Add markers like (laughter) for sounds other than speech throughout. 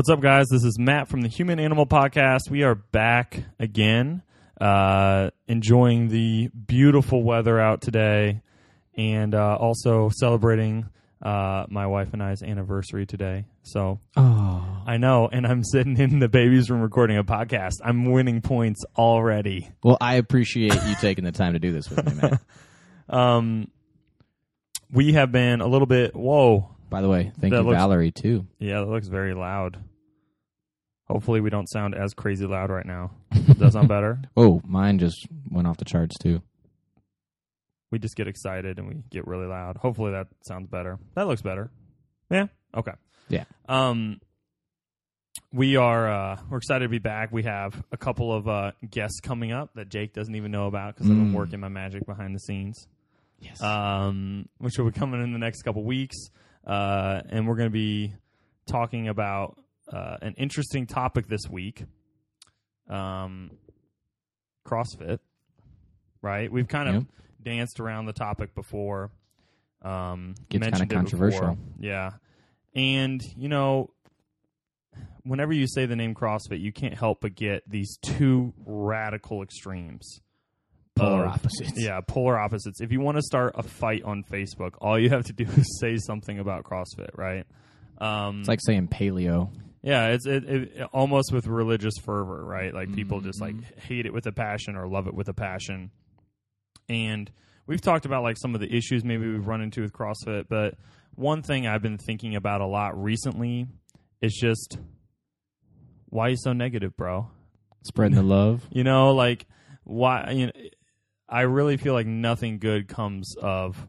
What's up, guys? This is Matt from the Human Animal Podcast. We are back again, uh, enjoying the beautiful weather out today, and uh, also celebrating uh, my wife and I's anniversary today. So Oh. I know, and I'm sitting in the baby's room recording a podcast. I'm winning points already. Well, I appreciate you taking the time to do this with me, Matt. (laughs) Um, we have been a little bit. Whoa, By the way, thank That you, looks- Valerie, too. yeah, that looks very loud. Hopefully, we don't sound as crazy loud right now. (laughs) Does that sound better? Oh, mine just went off the charts, too. we just get excited and we get really loud. Hopefully that sounds better. That looks better. Yeah. Okay. Yeah. Um we are uh we're excited to be back. We have a couple of uh guests coming up that Jake doesn't even know about cuz I've been Mm. working my magic behind the scenes. Yes. Um which will be coming in the next couple weeks. Uh and we're going to be talking about uh an interesting topic this week. Um CrossFit. Right? We've kind of danced around the topic before. Um, Gets it before. controversial. Yeah, and you know, whenever you say the name CrossFit, you can't help but get these two radical extremes. Polar of- opposites. (laughs) Yeah, polar opposites. If you want to start a fight on Facebook, all you have to do (laughs) is say something about CrossFit, right? Um, It's like saying paleo. Yeah, it's it, it, almost with religious fervor, right? Like people Mm-hmm. just like hate it with a passion or love it with a passion. And we've talked about like some of the issues maybe we've run into with CrossFit, but one thing I've been thinking about a lot recently is just why are you so negative, bro? Spreading the love. (laughs) You know, like why you know I really feel like nothing good comes of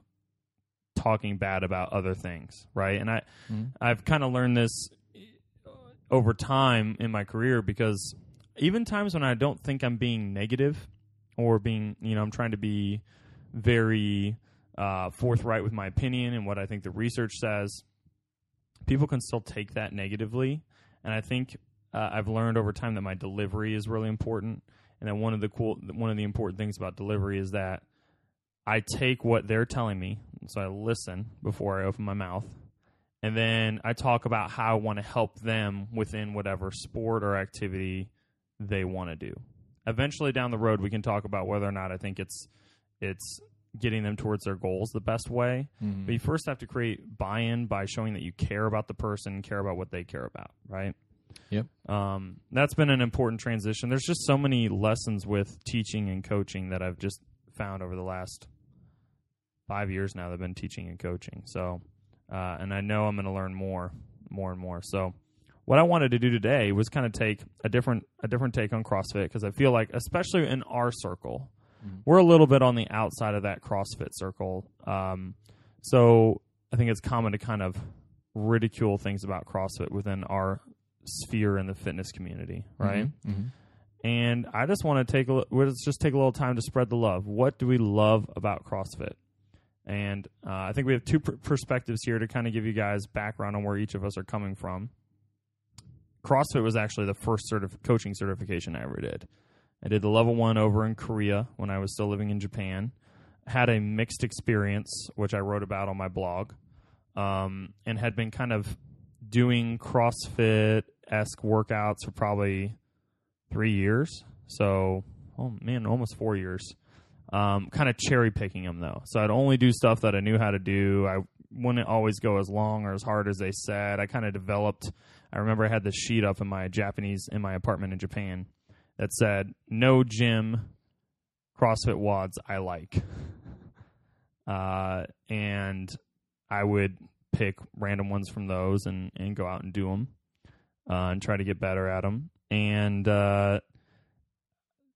talking bad about other things, right? And I Mhm. I've kind of learned this over time in my career because even times when I don't think I'm being negative or being, you know, I'm trying to be very uh, forthright with my opinion and what I think the research says, people can still take that negatively. And I think uh, I've learned over time that my delivery is really important. And that one of the cool, one of the important things about delivery is that I take what they're telling me, so I listen before I open my mouth, and then I talk about how I want to help them within whatever sport or activity they want to do. Eventually, down the road, we can talk about whether or not I think it's it's getting them towards their goals the best way. Mm-hmm. But you first have to create buy-in by showing that you care about the person, care about what they care about, right? Yep. Um, that's been an important transition. There's just so many lessons with teaching and coaching that I've just found over the last five years now that I've been teaching and coaching. So, uh, and I know I'm going to learn more, more and more. So, what I wanted to do today was kind of take a different a different take on CrossFit because I feel like, especially in our circle, we're a little bit on the outside of that CrossFit circle. Um, so I think it's common to kind of ridicule things about CrossFit within our sphere in the fitness community, right? Mm-hmm. And I just want to take a let's just take a little time to spread the love. What do we love about CrossFit? And uh, I think we have two pr- perspectives here to kind of give you guys background on where each of us are coming from. CrossFit was actually the first sort certif- coaching certification I ever did. I did the level one over in Korea when I was still living in Japan. Had a mixed experience, which I wrote about on my blog, um, and had been kind of doing CrossFit esque workouts for probably three years. So, oh man, almost four years. Um, kind of cherry picking them though. So I'd only do stuff that I knew how to do. I wouldn't always go as long or as hard as they said. I kind of developed. I remember I had this sheet up in my Japanese in my apartment in Japan that said no gym CrossFit WODs I like. (laughs) Uh, and I would pick random ones from those and, and go out and do them uh, and try to get better at them. And uh,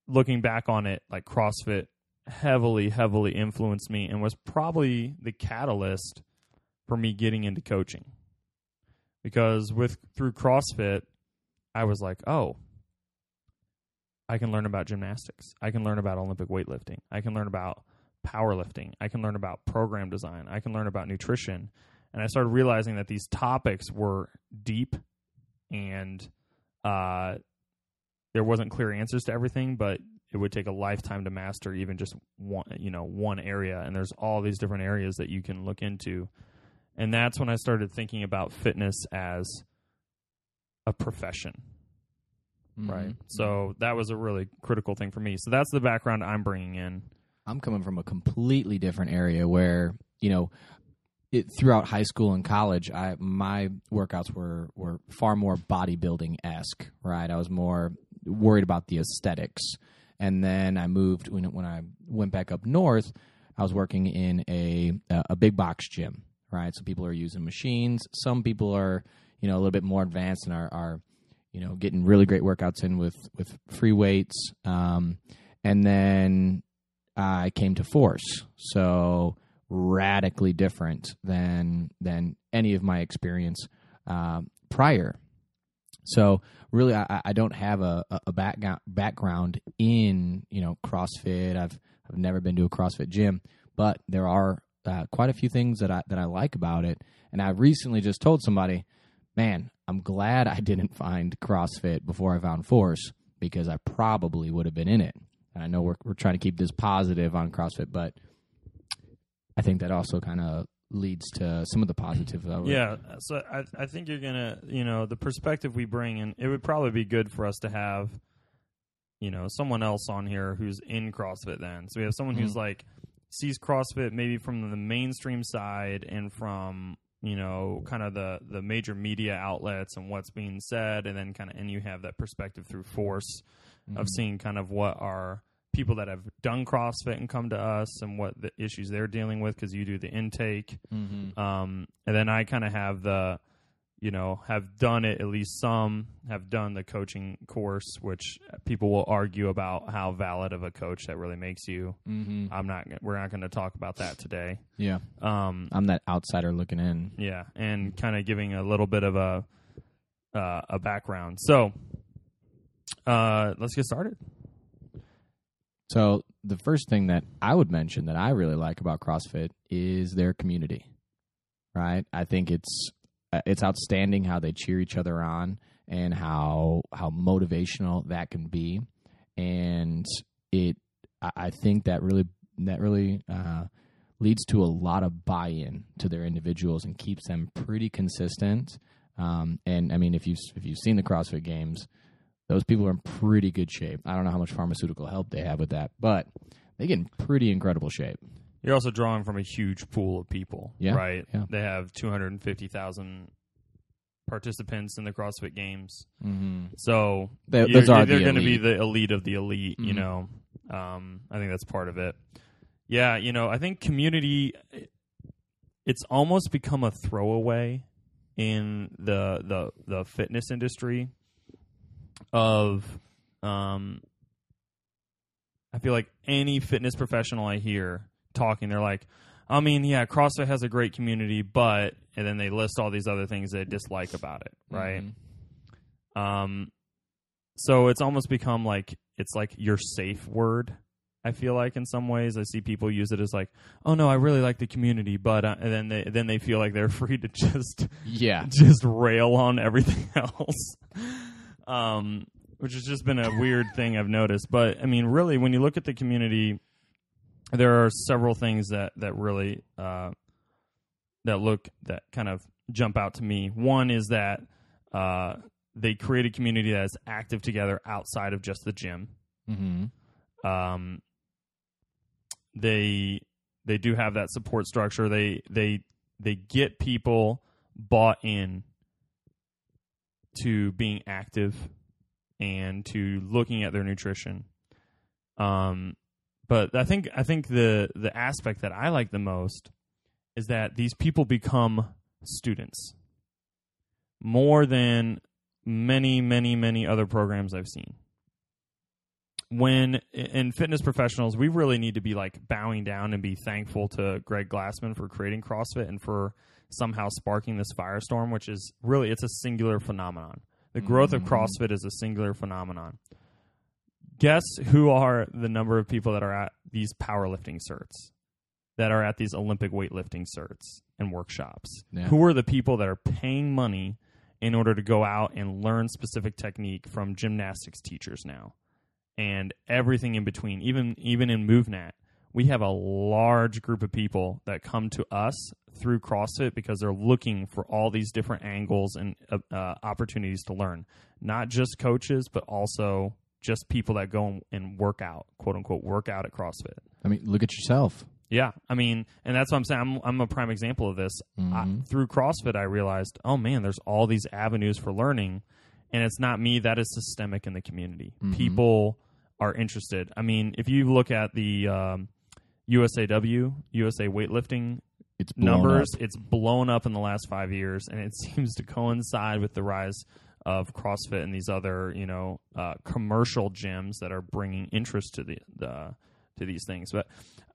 looking back on it, like CrossFit heavily, heavily influenced me and was probably the catalyst for me getting into coaching. Because with through CrossFit, I was like, oh, I can learn about gymnastics. I can learn about Olympic weightlifting. I can learn about powerlifting. I can learn about program design. I can learn about nutrition. And I started realizing that these topics were deep and uh, there wasn't clear answers to everything, but it would take a lifetime to master even just one, you know, one area. And there's all these different areas that you can look into. And that's when I started thinking about fitness as a profession, right? Mhm. So that was a really critical thing for me. So that's the background I'm bringing in. I'm coming from a completely different area where you know, it, throughout high school and college, I my workouts were were far more bodybuilding esque. Right, I was more worried about the aesthetics, and then I moved when when I went back up north. I was working in a a big box gym. Right, so people are using machines. Some people are you know a little bit more advanced and are are you know getting really great workouts in with with free weights. Um, and then I came to Force, so radically different than than any of my experience uh, prior. So really, I, I don't have a, a back, background in you know CrossFit. I've I've never been to a CrossFit gym, but there are uh, quite a few things that I that I like about it. And I recently just told somebody, man, I'm glad I didn't find CrossFit before I found Force because I probably would have been in it. And I know we're we're trying to keep this positive on CrossFit, but I think that also kind of leads to some of the positive of. Yeah, so I I think you're gonna you know the perspective we bring and it would probably be good for us to have you know someone else on here who's in CrossFit then. So we have someone who's Mhm. like sees CrossFit maybe from the mainstream side and from you know kind of the the major media outlets and what's being said and then kind of and you have that perspective through force of Mhm. seeing kind of what are people that have done CrossFit and come to us and what the issues they're dealing with because you do the intake Mhm. um, and then I kind of have the, you know, have done it at least some have done the coaching course, which people will argue about how valid of a coach that really makes you. Mhm. I'm not. We're not going to talk about that today. Yeah, Um, I'm that outsider looking in. yeah, and kind of giving a little bit of a uh, a background. So, uh, let's get started. So the first thing that I would mention that I really like about CrossFit is their community. Right? I think it's uh, it's outstanding how they cheer each other on and how how motivational that can be, and it I, think that really that really uh, leads to a lot of buy-in to their individuals and keeps them pretty consistent. Um, and I mean, if you if you've seen the CrossFit Games, those people are in pretty good shape. I don't know how much pharmaceutical help they have with that, but they get in pretty incredible shape. You're also drawing from a huge pool of people, Yeah, right? yeah. They have 250,000 participants in the CrossFit Games. Mm-hmm. So They, those are they're the going to be the elite of the elite. You Mhm. know, um, I think that's part of it. Yeah, you know, I think community. It's almost become a throwaway in the the the fitness industry. Of, um, I feel like any fitness professional I hear talking, they're like, I mean, yeah, CrossFit has a great community, but and then they list all these other things they dislike about it, right? Mhm. Um, so it's almost become like it's like your safe word. I feel like in some ways I see people use it as like, oh no, I really like the community, but uh, and then they then they feel like they're (laughs) free to just Yeah. just rail on everything (laughs) else. Um, which has just been a weird thing I've noticed. But I mean, really, when you look at the community, there are several things that that really uh, that look that kind of jump out to me. One is that uh, they create a community that is active together outside of just the gym. Mm-hmm. Um, they they do have that support structure. They they they get people bought in to being active and to looking at their nutrition. Um, but I think I think the the aspect that I like the most is that these people become students more than many many many other programs I've seen when in fitness professionals, we really need to be like bowing down and be thankful to Greg Glassman for creating CrossFit and for somehow sparking this firestorm, which is really it's a singular phenomenon. The growth of Mhm. CrossFit is a singular phenomenon. Guess who are the number of people that are at these powerlifting certs, that are at these Olympic weightlifting certs and workshops? Yeah. Who are the people that are paying money in order to go out and learn specific technique from gymnastics teachers now? And everything in between, even even in MovNat, we have a large group of people that come to us through CrossFit because they're looking for all these different angles and uh, uh, opportunities to learn. Not just coaches, but also just people that go and work out, quote unquote, work out at CrossFit. I mean, look at yourself. Yeah, I mean, and that's what I'm saying. I'm, I'm a prime example of this. I, through CrossFit, I realized, oh man, there's all these avenues for learning, and it's not me. That is systemic in the community. People are interested. I mean, if you look at the um, USAW, USA weightlifting It's numbers, up. it's blown up in the last five years, and it (laughs) seems to coincide with the rise of CrossFit and these other, you know, uh, commercial gyms that are bringing interest to the, the to these things. But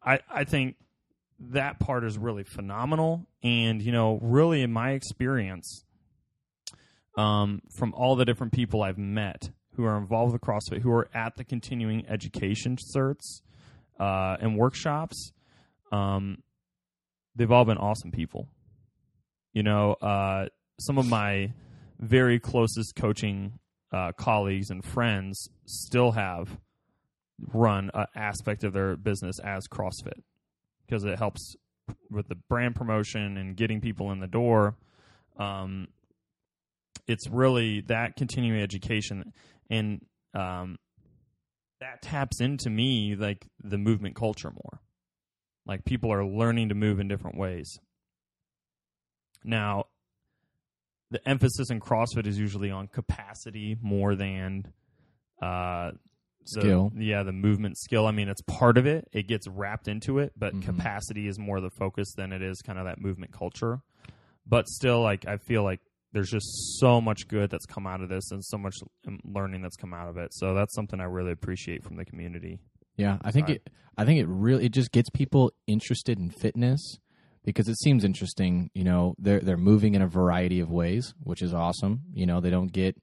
I, I think that part is really phenomenal, and you know, really in my experience, um, from all the different people I've met who are involved with CrossFit, who are at the continuing education certs uh, and workshops, um, they've all been awesome people. You know, uh, some of my very closest coaching uh, colleagues and friends still have run an aspect of their business as CrossFit because it helps with the brand promotion and getting people in the door. Um, it's really that continuing education and um, that taps into me like the movement culture more. Like people are learning to move in different ways. Now, the emphasis in CrossFit is usually on capacity more than uh, the- Skill. yeah, the movement skill. I mean, it's part of it. It gets wrapped into it, but Mhm. capacity is more the focus than it is kind of that movement culture. But still, like I feel like there's just so much good that's come out of this, and so much learning that's come out of it. So that's something I really appreciate from the community. Yeah, I think it. I think it really it just gets people interested in fitness because it seems interesting. You know, they're they're moving in a variety of ways, which is awesome. You know, they don't get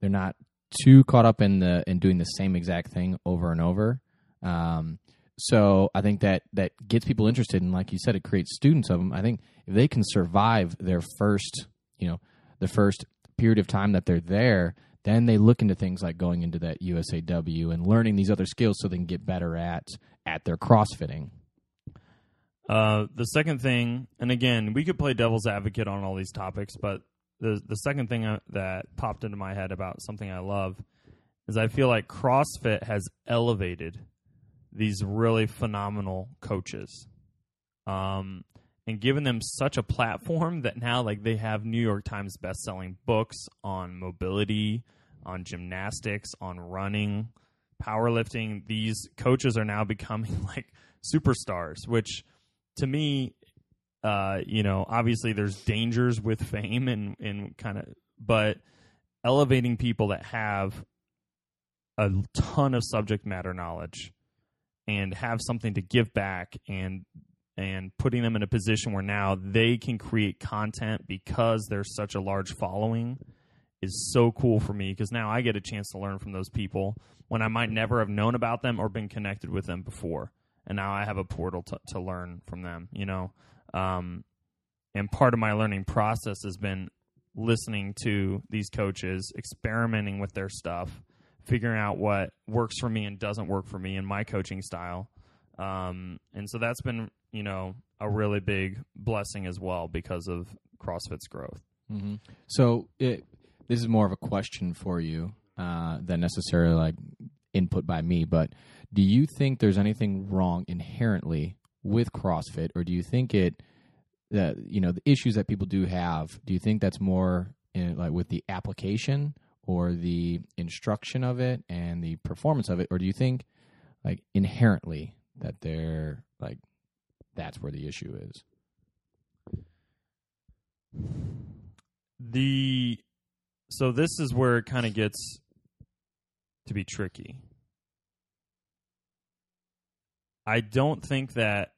they're not too caught up in the in doing the same exact thing over and over. Um, so I think that that gets people interested, and like you said, it creates students of them. I think if they can survive their first, you know, the first period of time that they're there, then they look into things like going into that USAW and learning these other skills so they can get better at at their CrossFitting. Uh, the second thing, and again, we could play devil's advocate on all these topics, but the the second thing uh, that popped into my head about something I love is I feel like CrossFit has elevated these really phenomenal coaches, um, and given them such a platform that now like they have New York Times best selling books on mobility, on gymnastics, on running, powerlifting. These coaches are now (laughs) becoming like superstars, which to me, uh, you know, obviously there's dangers with fame and and kind of, but elevating people that have a ton of subject matter knowledge and have something to give back and and putting them in a position where now they can create content because there's such a large following is so cool for me because now I get a chance to learn from those people when I might never have known about them or been connected with them before. And now I have a portal to, to learn from them, you know. Um, and part of my learning process has been listening to these coaches, experimenting with their stuff, figuring out what works for me and doesn't work for me in my coaching style. Um, and so that's been, you know, a really big blessing as well because of CrossFit's growth. Mm-hmm. So it, this is more of a question for you uh, than necessarily like input by me. But do you think there's anything wrong inherently with CrossFit, or do you think it that you know the issues that people do have? Do you think that's more in, like with the application or the instruction of it and the performance of it, or do you think like inherently that they're like that's where the issue is? the so this is where it kind of gets to be tricky. I don't think that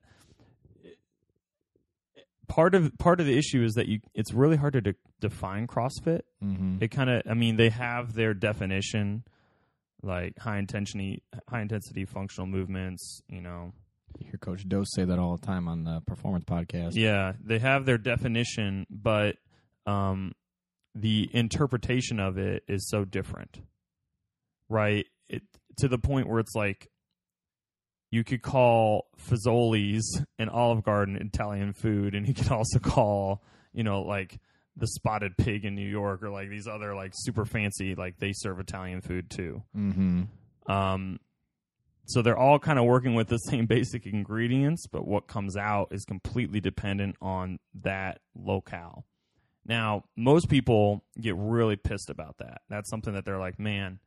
part of part of the issue is that you it's really hard to de- define CrossFit. Mm-hmm. It kind of I mean they have their definition like high intensity high intensity functional movements, you know, hear Coach Dose say that all the time on the performance podcast. Yeah, they have their definition, but um, the interpretation of it is so different, right? It to the point where it's like you could call Fazoli's and Olive Garden Italian food, and you could also call, you know, like the Spotted Pig in New York or like these other like super fancy like they serve Italian food too. Mm-hmm. Um, so they're all kind of working with the (laughs) same basic ingredients, but what comes out is completely dependent on that locale. Now, most people get really pissed about that. That's something that they're like, man,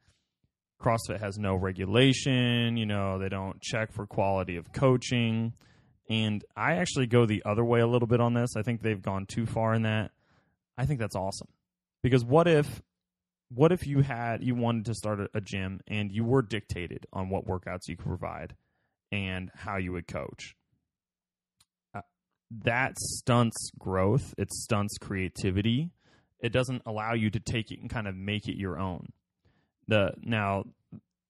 CrossFit has no regulation, you know, they don't check for quality of coaching. And I actually go the other way a little bit on this. I think they've gone too far in that. I think that's awesome. Because what if what if you had you wanted to start a, gym and you were dictated on what workouts you could provide and how you would coach? Uh, that stunts growth, it stunts creativity. It doesn't allow you to take it and kind of make it your own. The now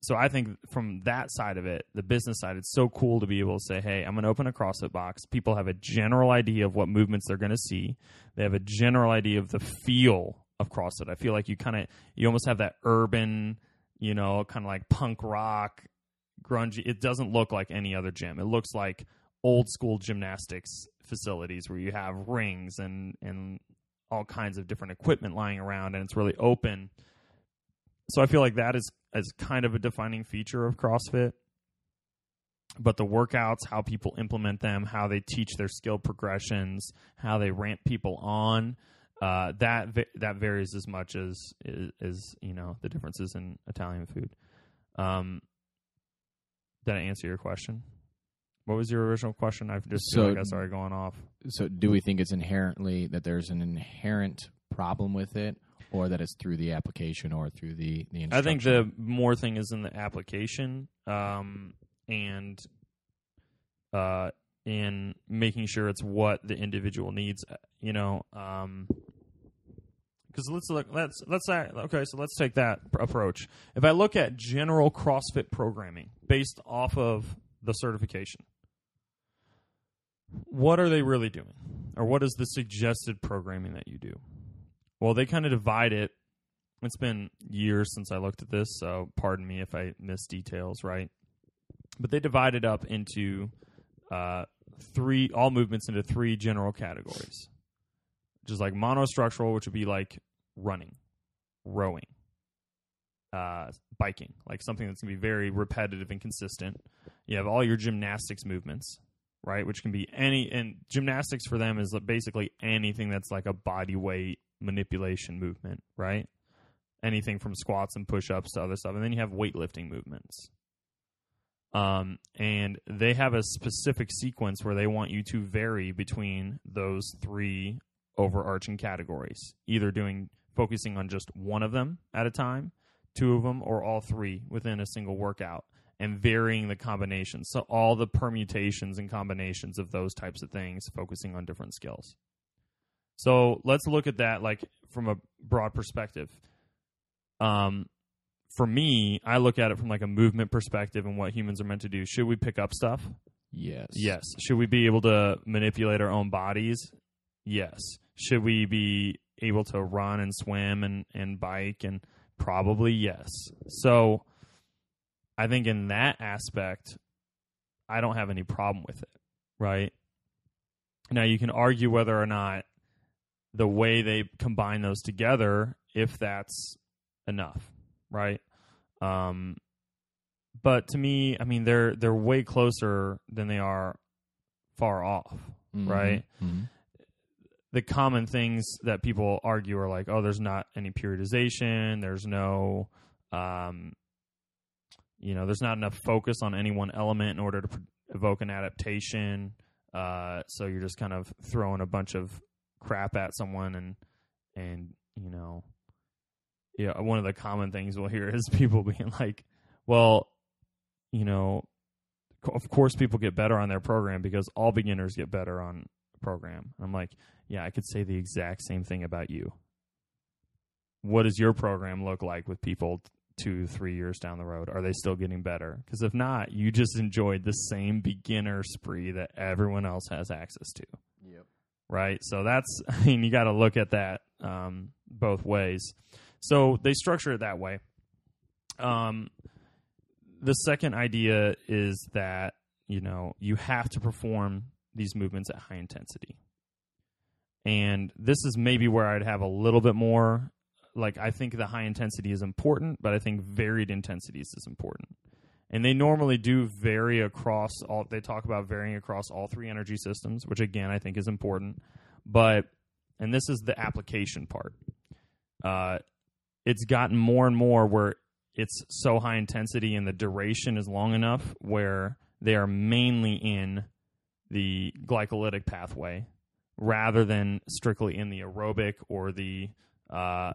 so I think from that side of it, the business side, it's so cool to be able to say, "Hey, I'm going to open a CrossFit box." People have a general idea of what movements they're going to see. They have a general idea of the feel of CrossFit. I feel like you kind of you almost have that urban, you know, kind of like punk rock, grungy. It doesn't look like any other gym. It looks like old school gymnastics facilities where you have rings and and all kinds of different equipment lying around, and it's really open so I feel like that is is kind of a defining feature of CrossFit. But the workouts, how people implement them, how they teach their skill progressions, how they ramp people on, uh, that that varies as much as is you know the differences in Italian food. Um, did I answer your question? What was your original question? I just so, feel like I started going off. So, do we think it's inherently that there's an inherent problem with it, or that it's through the application or through the the I think the more thing is in the application um, and uh, in making sure it's what the individual needs. Uh, you know, because um, let's look. Let's let's say okay. So let's take that approach. If I look at general CrossFit programming based off of the certification, what are they really doing, or what is the suggested programming that you do? Well, they kind of divide it. It's been years since I looked at this, so pardon me if I miss details, right? But they divide it up into uh, three, all movements into three general categories. Just like monostructural, which would be like running, rowing, uh, biking, like something that's to be very repetitive and consistent. You have all your gymnastics movements, right? Which can be any, and gymnastics for them is basically anything that's like a body weight manipulation movement, right? Anything from squats and push ups to other stuff. And then you have weightlifting movements. Um, and they have a specific sequence where they want you to vary between those three overarching categories, either doing focusing on just one of them at a time, two of them, or all three within a single workout, and varying the combinations. So all the permutations and combinations of those types of things, focusing on different skills. So let's look at that like from a broad perspective. Um, for me, I look at it from like a movement perspective and what humans are meant to do. Should we pick up stuff? Yes. Yes. Should we be able to manipulate our own bodies? Yes. Should we be able to run and swim and, and bike and probably yes. So I think in that aspect, I don't have any problem with it. Right. Now you can argue whether or not the way they combine those together if that's enough, right? Um, but to me, I mean they're they're way closer than they are far off, mm-hmm. right? Mm-hmm. The common things that people argue are like, oh, there's not any periodization, there's no, um, you know, there's not enough focus on any one element in order to evoke an adaptation. Uh, so you're just kind of throwing a bunch of crap at someone and and you know yeah one of the common things we'll hear (laughs) is people being like well you know of course people get better on their program because all beginners get better on a program. I'm like yeah i could say the exact same thing about you. What does your program look like with people two three years down the road? Are they still getting better? Because if not you just enjoyed the same beginner spree that everyone else has access to. Right? So that's, (laughs) I mean, you got to look at that um, both ways. So they structure it that way. Um, the second idea is that you know you have to perform these movements at high intensity. And this is maybe where I'd have a little bit more like I think the high intensity is important, but I think varied intensities is important. And they normally do vary across all they talk about varying across all three energy systems, which again I think is important. But and this is the application part. Uh, it's gotten more and more where it's so high intensity and the duration is long enough where they are mainly in the glycolytic pathway rather than strictly in the aerobic or the uh,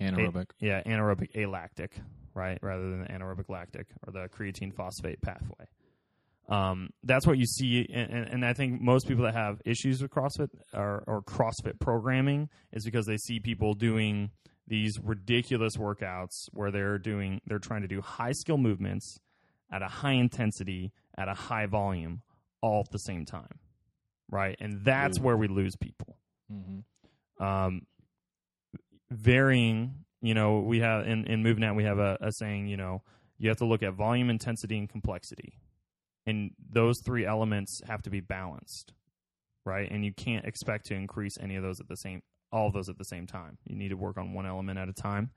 Anaerobic. a- yeah, anaerobic alactic, right, rather than the anaerobic lactic or the creatine phosphate pathway. Um, that's what you see, and, and, and I think most people that have issues with CrossFit or, or CrossFit programming is because they see people doing these ridiculous workouts where they're doing they're trying to do high skill movements at a high intensity at a high volume all at the same time, right? And that's where we lose people Mm-hmm. um, varying. You know, we have in in MovNat we have a, a saying. You know, you have to look at volume, intensity, and complexity, and those three elements have to be balanced, right? And you can't expect to increase any of those at the same all of those at the same time. You need to work on one element at a time.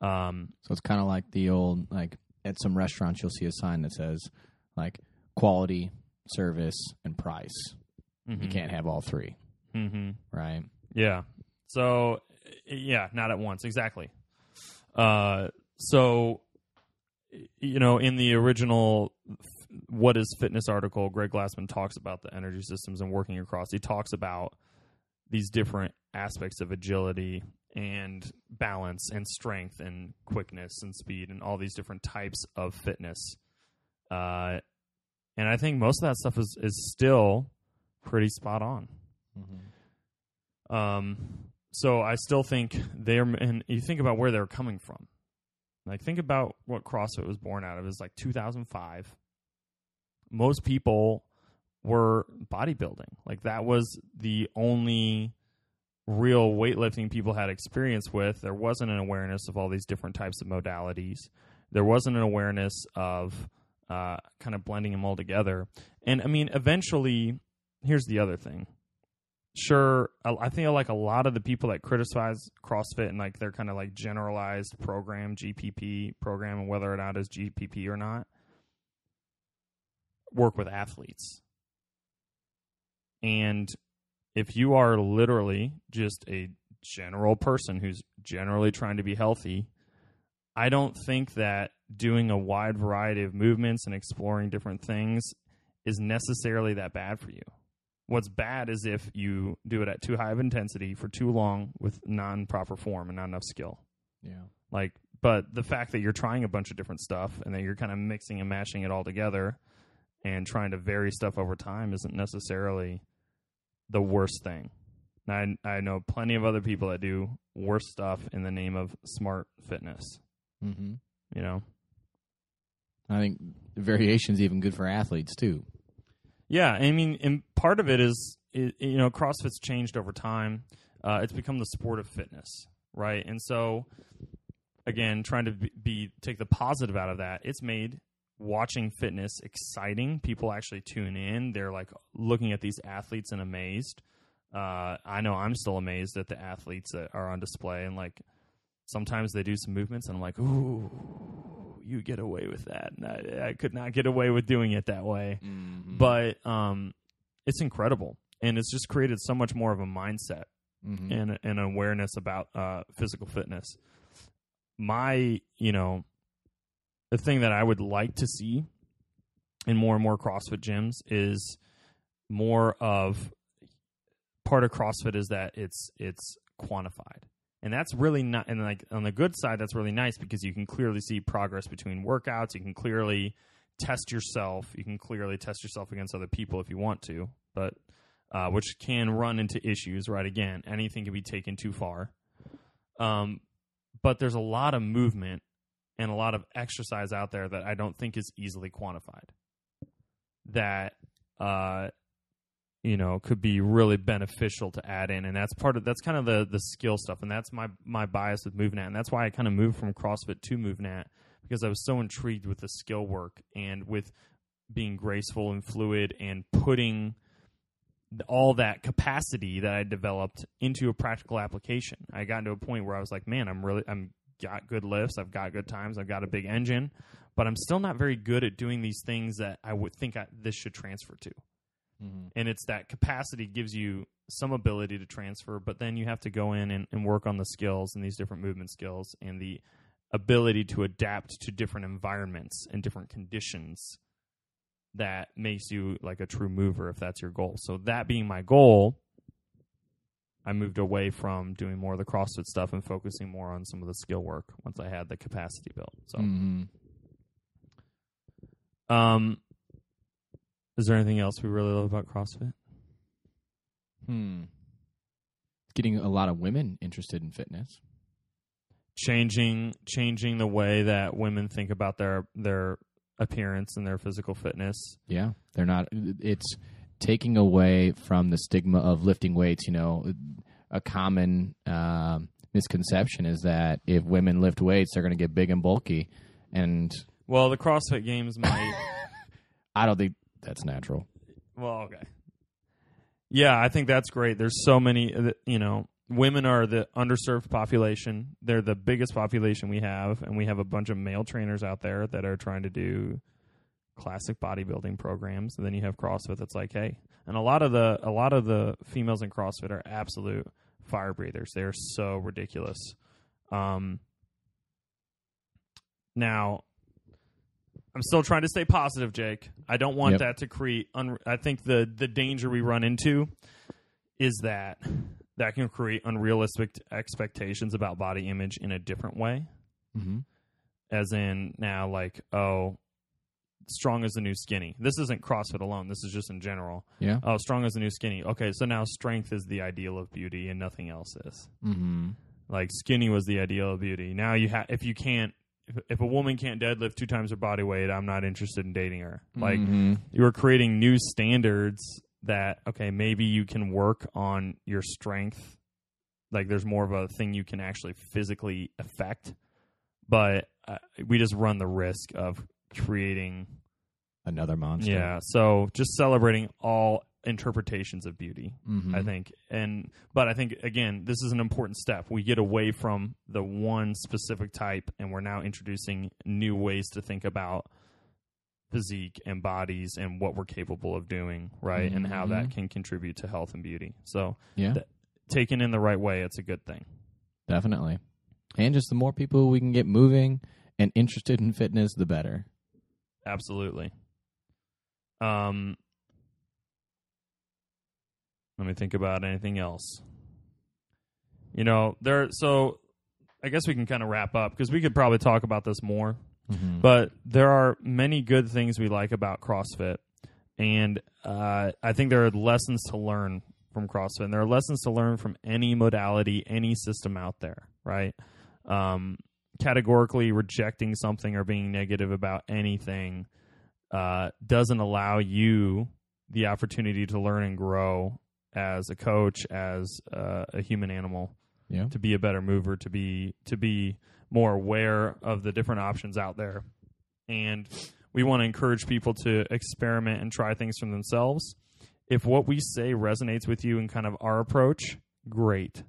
Um, So it's kind of like the old like at some restaurants you'll see a sign that says like quality, service, and price. You can't have all three, Mm-hmm. right? Yeah. So yeah, not at once exactly. Uh, so you know, in the original "What Is Fitness" article, Greg Glassman talks about the energy systems and working across. He talks about these different aspects of agility and balance and strength and quickness and speed and all these different types of fitness. Uh, and I think most of that stuff is is still pretty spot on. Um, so I still think they're, and you think about where they're coming from. Like, think about what CrossFit was born out of. It's like 2005. Most people were bodybuilding. Like, that was the only real weightlifting people had experience with. There wasn't an awareness of all these different types of modalities. There wasn't an awareness of uh, kind of blending them all together. And I mean, eventually, here's the other thing sure I think like a lot of the people that criticize CrossFit and like their kind of like generalized program GPP program and whether or not it's GPP or not work with athletes. And if you are literally just a general person who's generally trying to be healthy, I don't think that doing a wide variety of movements and exploring different things is necessarily that bad for you. What's bad is if you do it at too high of intensity for too long with non proper form and not enough skill. Yeah. Like, but the fact that you're trying a bunch of different stuff and that you're kind of mixing and mashing it all together and trying to vary stuff over time isn't necessarily the worst thing. And I I know plenty of other people that do worse stuff in the name of smart fitness. Mm-hmm. You know, I think variation's even good for athletes too. Yeah, I mean, and part of it is, you know, CrossFit's changed over time. Uh, it's become the sport of fitness, right? And so, again, trying to be, be take the positive out of that, it's made watching fitness exciting. People actually tune in. They're like looking at these athletes and amazed. Uh, I know I'm still amazed at the athletes that are on display, and like sometimes they do some movements, and I'm like, ooh, you get away with that. And I, I could not get away with doing it that way but um, it's incredible, and it's just created so much more of a mindset mm-hmm. and an awareness about uh, physical fitness. My, you know, the thing that I would like to see in more and more CrossFit gyms is more of part of CrossFit is that it's it's quantified. And that's really not and like on the good side that's really nice because you can clearly see progress between workouts, you can clearly test yourself, you can clearly test yourself against other people if you want to, but uh, which can run into issues, right? Again, anything can be taken too far. Um, but there's a lot of movement and a lot of exercise out there that I don't think is easily quantified. That uh, you know could be really beneficial to add in, and that's part of that's kind of the the skill stuff, and that's my my bias with MovNat, and that's why I kind of moved from CrossFit to MovNat because I was so intrigued with the skill work and with being graceful and fluid and putting all that capacity that I developed into a practical application. I got to a point where I was like, man, I'm really I'm got good lifts, I've got good times, I've got a big engine, but I'm still not very good at doing these things that I would think I, this should transfer to. Mm-hmm. And it's that capacity gives you some ability to transfer, but then you have to go in and, and work on the skills and these different movement skills and the ability to adapt to different environments and different conditions that makes you like a true mover if that's your goal. So that being my goal, I moved away from doing more of the CrossFit stuff and focusing more on some of the skill work once I had the capacity built. So, Mhm. um, is there anything else we really love about CrossFit? Hmm. Getting a lot of women interested in fitness. Changing, changing the way that women think about their their appearance and their physical fitness. Yeah, they're not. It's taking away from the stigma of lifting weights. You know, a common um, misconception is that if women lift weights, they're going to get big and bulky, and Well, the CrossFit Games might. (laughs) I don't think that's natural. Well, okay. Yeah, I think that's great. There's so many, uh, you know, women are the underserved population. They're the biggest population we have, and we have a bunch of male trainers out there that are trying to do classic bodybuilding programs. And then you have CrossFit that's like, hey, and a lot of the a lot of the females in CrossFit are absolute fire breathers. They're so ridiculous. Um, now, I'm still trying to stay positive, Jake. I don't want Yep. that to create. Un- I think the the danger we run into is that that can create unrealistic expectations about body image in a different way. Mm-hmm. As in now, like, oh, strong as the new skinny. This isn't CrossFit alone. This is just in general. Yeah. Oh, strong as the new skinny. Okay, so now strength is the ideal of beauty, and nothing else is. Mm-hmm. Like skinny was the ideal of beauty. Now you have if you can't. If, if a woman can't deadlift two times her body weight, I'm not interested in dating her. Like Mhm. you are creating new standards that okay maybe you can work on your strength like there's more of a thing you can actually physically affect but uh, we just run the risk of creating another monster. yeah so just celebrating all interpretations of beauty Mhm. i think and but i think again this is an important step we get away from the one specific type and we're now introducing new ways to think about physique and bodies and what we're capable of doing right and how that Mhm. can contribute to health and beauty so yeah, th- taken in the right way it's a good thing definitely. And just the more people we can get moving and interested in fitness, the better. Absolutely um let me think about anything else you know there so i guess we can kind of wrap up because we could probably talk about this more Mm-hmm. but there are many good things we like about CrossFit, and uh, I think there are lessons to learn from CrossFit. And there are lessons to learn from any modality, any system out there, right? Um, categorically rejecting something or being negative about anything uh, doesn't allow you the opportunity to learn and grow as a coach, as uh, a human animal yeah. to be a better mover, to be to be more aware of the different options out there. And we want to encourage people to experiment and try things for themselves. If what we say resonates with you and kind of our approach, great.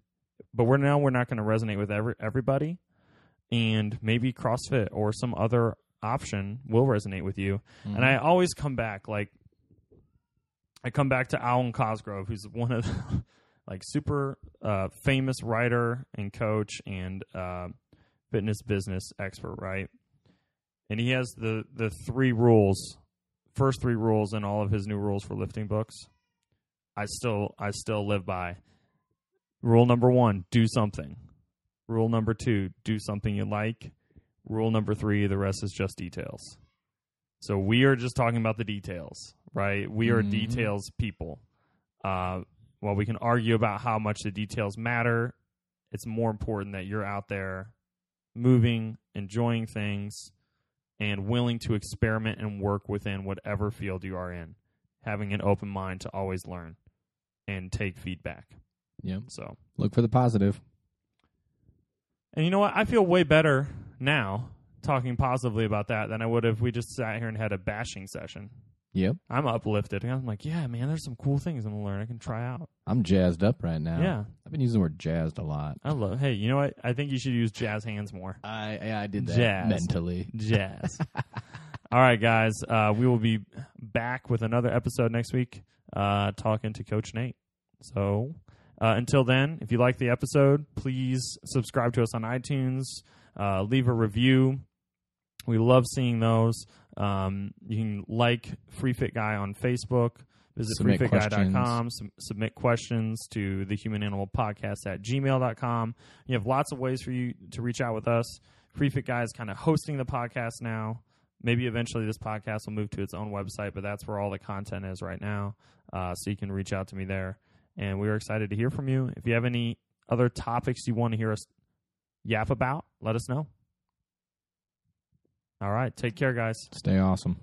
But we're now we're not going to resonate with every everybody. And maybe CrossFit or some other option will resonate with you. And I always come back like I come back to Alwyn Cosgrove, who's (laughs) one of the like super uh, famous writer and coach and uh, fitness business expert, right? And he has the the three rules, first three rules in all of his new rules for lifting books. I still I still live by. Rule number one: do something. Rule number two: do something you like. Rule number three: the rest is just details. So we are just talking about the details, right? We are Mhm. details people. Uh, while we can argue about how much the details matter, it's more important that you're out there moving, enjoying things, and willing to experiment and work within whatever field you are in, having an open mind to always learn and take feedback. Yeah. So, Look for the positive. And you know what? I feel way better now talking positively about that than I would if we just sat here and had a bashing session. Yep. I'm uplifted. I'm like, yeah, man, there's some cool things I'm gonna learn. I can try out. I'm jazzed up right now. Yeah, I've been using the word jazzed a lot. I love. Hey, you know what? I think you should use jazz hands more. I yeah, I did that Jazz. mentally. Jazz. (laughs) All right, guys. Uh, we will be back with another episode next week, uh, talking to Coach Nate. So uh, until then, if you like the episode, please subscribe to us on iTunes. Uh, leave a review. We love seeing those. Um, you can like Free Fit Guy on Facebook. Visit Submit freefitguy.com. Sub- submit questions to the human animal podcast at gmail.com. You have lots of ways for you to reach out with us. Free Fit Guy is kind of hosting the podcast now. Maybe eventually this podcast will move to its own website, but that's where all the content is right now. Uh, so you can reach out to me there. And we are excited to hear from you. If you have any other topics you want to hear us yap about, let us know. All right. Take care, guys. Stay awesome.